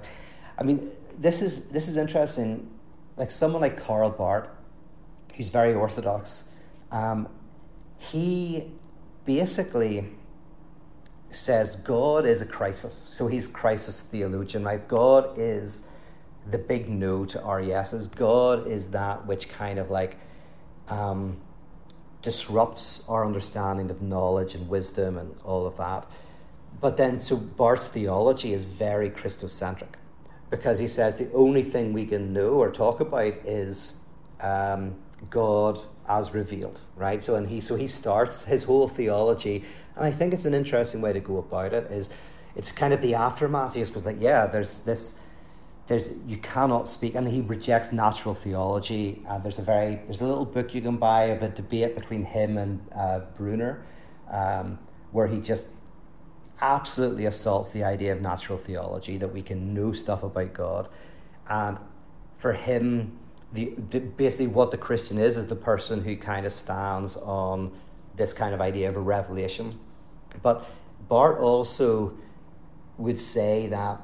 I mean, this is this is interesting. Like someone like Karl Barth, who's very orthodox, um, he basically says God is a crisis. So he's crisis theologian, right? God is the big no to RESs. God is that which kind of like um, disrupts our understanding of knowledge and wisdom and all of that. But then, so Barth's theology is very Christocentric because he says the only thing we can know or talk about is um, God as revealed, right? So, and he so he starts his whole theology, and I think it's an interesting way to go about it. Is it's kind of the aftermath. He goes like, yeah, there's this there's you cannot speak, and he rejects natural theology. Uh, there's a very there's a little book you can buy of a debate between him and uh, Brunner, um, where he just absolutely assaults the idea of natural theology that we can know stuff about God, and for him, the, the basically what the Christian is is the person who kind of stands on this kind of idea of a revelation, but Barth also would say that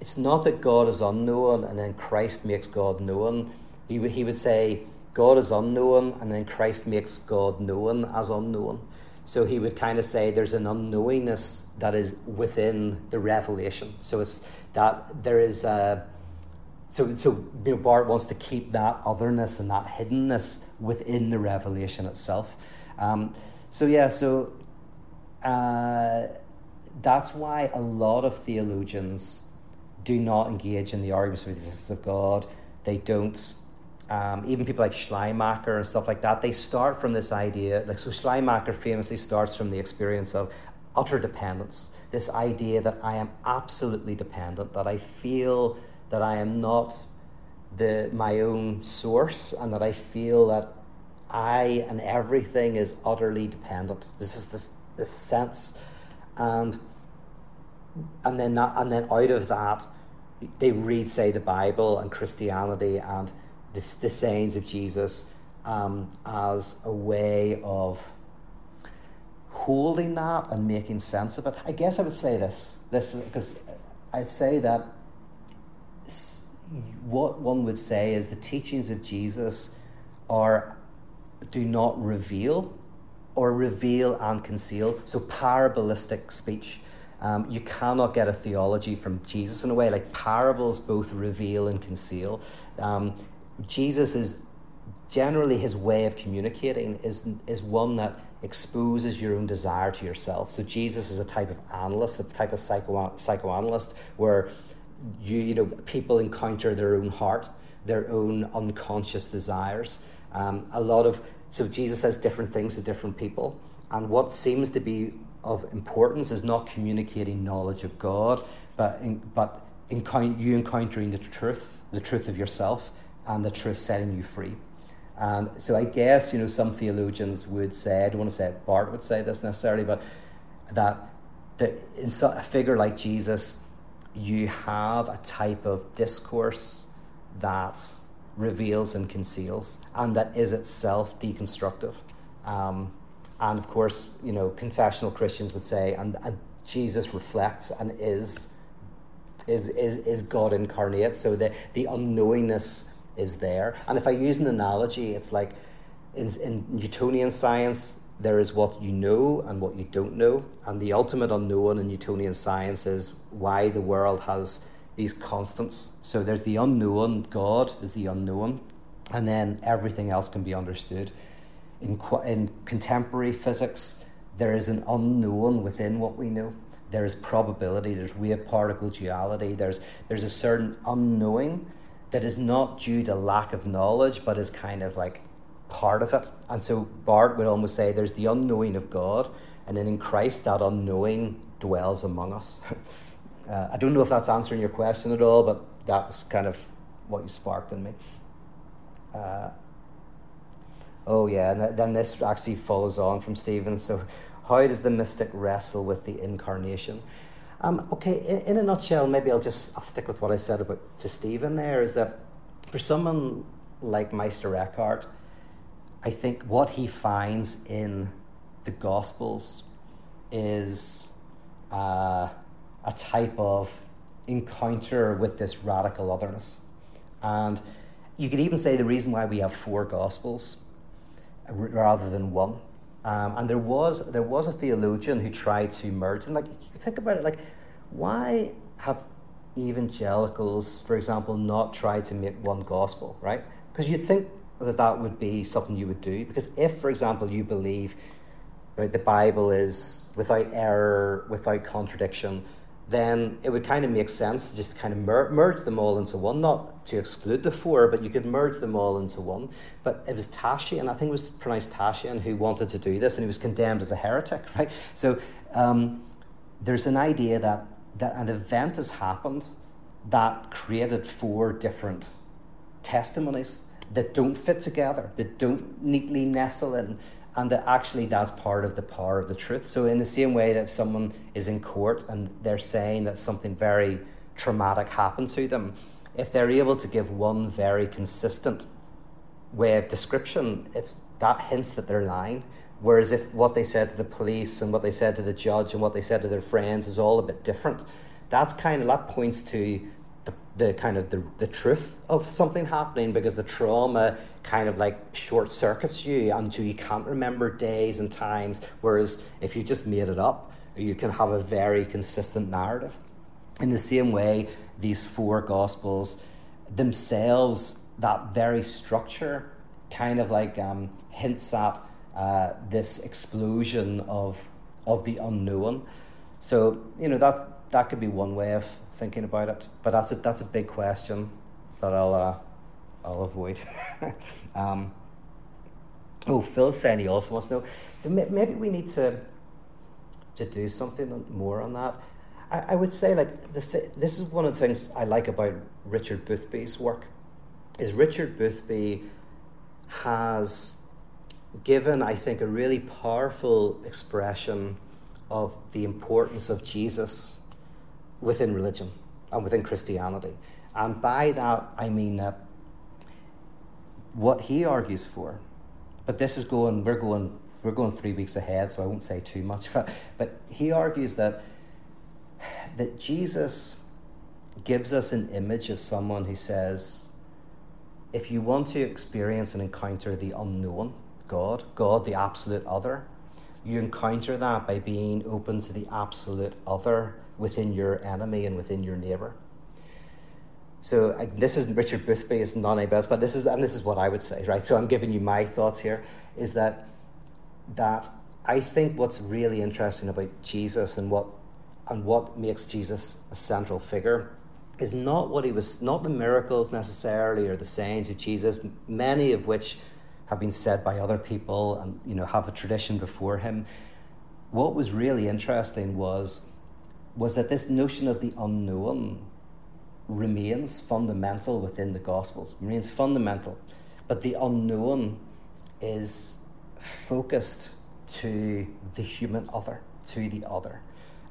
it's not that God is unknown and then Christ makes God known. He, would, he would say, God is unknown and then Christ makes God known as unknown. So he would kind of say there's an unknowingness that is within the revelation. So it's that there is a. So, so you know, Barth wants to keep that otherness and that hiddenness within the revelation itself. Um, so, yeah, so uh, that's why a lot of theologians do not engage in the arguments for the existence of God. They don't. Um, even people like Schleiermacher and stuff like that, they start from this idea. Like so, Schleiermacher famously starts from the experience of utter dependence. This idea that I am absolutely dependent, that I feel that I am not the my own source, and that I feel that I and everything is utterly dependent. This is this this sense, and and then that, and then out of that, they read, say, the Bible and Christianity and the, the sayings of Jesus um, as a way of holding that and making sense of it. I guess I would say this, this because I'd say that what one would say is the teachings of Jesus are do not reveal or reveal and conceal. So parabolistic speech. Um, you cannot get a theology from Jesus in a way. Like parables both reveal and conceal. Um, Jesus is generally his way of communicating is, is one that exposes your own desire to yourself. So Jesus is a type of analyst, a type of psycho, psychoanalyst where you, you know, people encounter their own heart, their own unconscious desires. Um, a lot of so Jesus says different things to different people, and what seems to be of importance is not communicating knowledge of God, but in, but you encountering the truth, the truth of yourself, and the truth setting you free. And so I guess you know some theologians would say I don't want to say Barth would say this necessarily, but that that in a figure like Jesus, you have a type of discourse that reveals and conceals, and that is itself deconstructive. Um, and of course, you know, confessional Christians would say, and, and Jesus reflects and is, is, is, is God incarnate. So the, the unknowingness is there. And if I use an analogy, it's like in, in Newtonian science, there is what you know and what you don't know. And the ultimate unknown in Newtonian science is why the world has these constants. So there's the unknown, God is the unknown, and then everything else can be understood in, in contemporary physics, there is an unknown within what we know. There is probability, there's wave particle duality, there's, there's a certain unknowing that is not due to lack of knowledge, but is kind of like part of it. And so Barth would almost say there's the unknowing of God, and then in Christ, that unknowing dwells among us. <laughs> uh, I don't know if that's answering your question at all, but that was kind of what you sparked in me. Uh, Oh, yeah, and then this actually follows on from Stephen. So, how does the mystic wrestle with the incarnation? Um, okay, in, in, a nutshell, maybe I'll just I'll stick with what I said about to Stephen. There is that for someone like Meister Eckhart, I think what he finds in the Gospels is uh, a type of encounter with this radical otherness. And you could even say the reason why we have four Gospels rather than one. Um, and there was there was a theologian who tried to merge them. Like you think about it, like why have evangelicals, for example, not tried to make one gospel, right? Because you'd think that that would be something you would do. Because if, for example, you believe right, the Bible is without error, without contradiction, then it would kind of make sense to just kind of mer- merge them all into one, not to exclude the four, but you could merge them all into one. But it was Tatian, I think it was pronounced Tashian, who wanted to do this, and he was condemned as a heretic, <laughs> right? So um, there's an idea that, that an event has happened that created four different testimonies that don't fit together, that don't neatly nestle in, and that actually that's part of the power of the truth. So, in the same way that if someone is in court and they're saying that something very traumatic happened to them, if they're able to give one very consistent way of description, it's that hints that they're lying. Whereas if what they said to the police and what they said to the judge and what they said to their friends is all a bit different, that's kind of that points to the, the kind of the, the truth of something happening because the trauma kind of like short circuits you until you can't remember days and times. Whereas if you just made it up, you can have a very consistent narrative. In the same way, these four gospels themselves, that very structure kind of like um, hints at uh, this explosion of of the unknown. So you know that that could be one way of thinking about it. But that's a, that's a big question that I'll, uh, I'll avoid. <laughs> um, oh, Phil's saying he also wants to know. So maybe we need to, to do something more on that. I, I would say, like, the th- this is one of the things I like about Richard Boothby's work, is Richard Boothby has given, I think, a really powerful expression of the importance of Jesus within religion and within Christianity. And by that, I mean that what he argues for, but this is going, we're going, we're going three weeks ahead, so I won't say too much, <laughs> but, but he argues that, that Jesus gives us an image of someone who says, if you want to experience and encounter the unknown, God, God, the absolute other, you encounter that by being open to the absolute other within your enemy and within your neighbour. So uh, this is Richard Boothby, is not any best, but this is and this is what I would say, right? So I'm giving you my thoughts here. Is that that I think what's really interesting about Jesus and what and what makes Jesus a central figure is not what he was, not the miracles necessarily or the sayings of Jesus, many of which have been said by other people and you know have a tradition before him. What was really interesting was was that this notion of the unknown remains fundamental within the Gospels, remains fundamental. But the unknown is focused to the human other, to the other.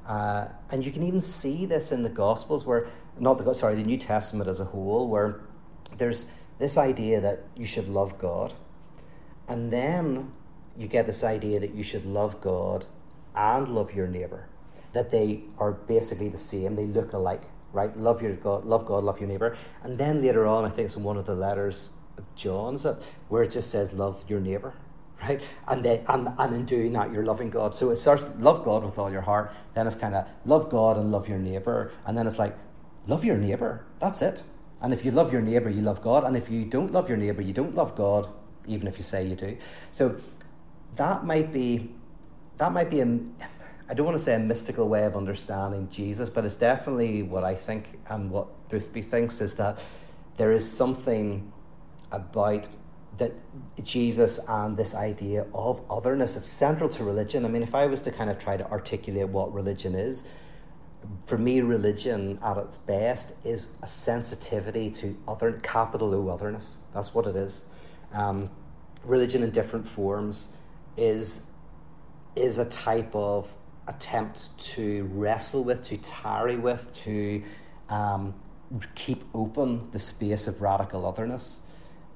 Uh, and you can even see this in the Gospels, where, not the, sorry, the New Testament as a whole, where there's this idea that you should love God. And then you get this idea that you should love God and love your neighbor that they are basically the same. They look alike, right? Love your God, love God, love your neighbor. And then later on, I think it's in one of the letters of John's where it just says love your neighbor, <laughs> right? And then and, and in doing that, you're loving God. So it starts love God with all your heart. Then it's kind of love God and love your neighbor, and then it's like love your neighbor. That's it. And if you love your neighbor, you love God. And if you don't love your neighbor, you don't love God, even if you say you do. So that might be that might be a I don't want to say a mystical way of understanding Jesus, but it's definitely what I think and what Boothby thinks is that there is something about that Jesus and this idea of otherness. It's central to religion. I mean, if I was to kind of try to articulate what religion is, for me, religion at its best is a sensitivity to other, capital O otherness. That's what it is. Um, religion in different forms is is a type of attempt to wrestle with, to tarry with, to um, keep open the space of radical otherness.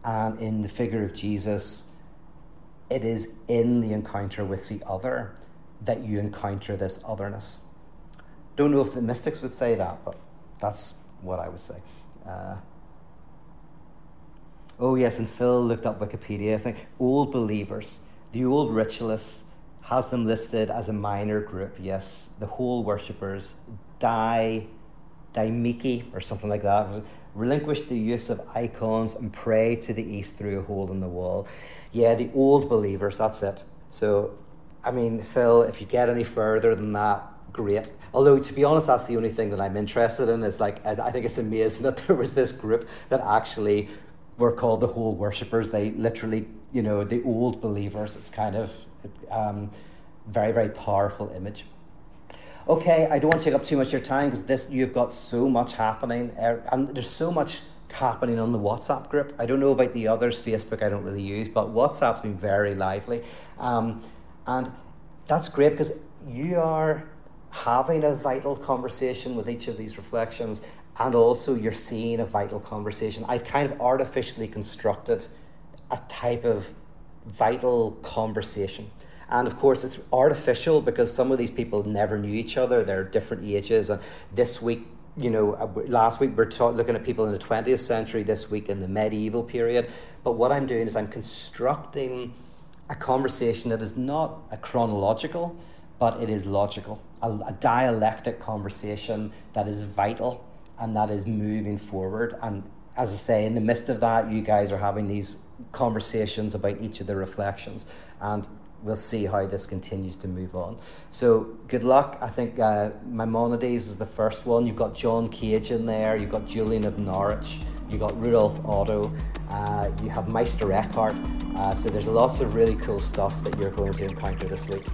And in the figure of Jesus, it is in the encounter with the other that you encounter this otherness. Don't know if the mystics would say that, but that's what I would say. Uh, oh, yes, and Phil looked up Wikipedia. I think old believers, the old ritualists, has them listed as a minor group. Yes, the hole worshippers, die, daimiki, or something like that, relinquish the use of icons and pray to the east through a hole in the wall. Yeah, the old believers, that's it. So, I mean, Phil, if you get any further than that, great. Although, to be honest, that's the only thing that I'm interested in. Is like, I think it's amazing <laughs> that there was this group that actually were called the hole worshippers. They literally, you know, the old believers. It's kind of um, very, very powerful image. Okay, I don't want to take up too much of your time because this you've got so much happening, er, and there's so much happening on the WhatsApp group. I don't know about the others. Facebook I don't really use, but WhatsApp's been very lively, um, and that's great because you are having a vital conversation with each of these reflections, and also you're seeing a vital conversation. I've kind of artificially constructed a type of vital conversation. And of course, it's artificial because some of these people never knew each other. They're different ages. And this week, you know, uh, last week we're ta- looking at people in the 20th century, this week in the medieval period. But what I'm doing is I'm constructing a conversation that is not a chronological, but it is logical, a, a dialectic conversation that is vital and that is moving forward. And as I say, in the midst of that, you guys are having these conversations about each of the reflections. And we'll see how this continues to move on. So good luck. I think uh, Maimonides is the first one. You've got John Cage in there. You've got Julian of Norwich. You've got Rudolf Otto. Uh, you have Meister Eckhart. Uh, so there's lots of really cool stuff that you're going to encounter this week.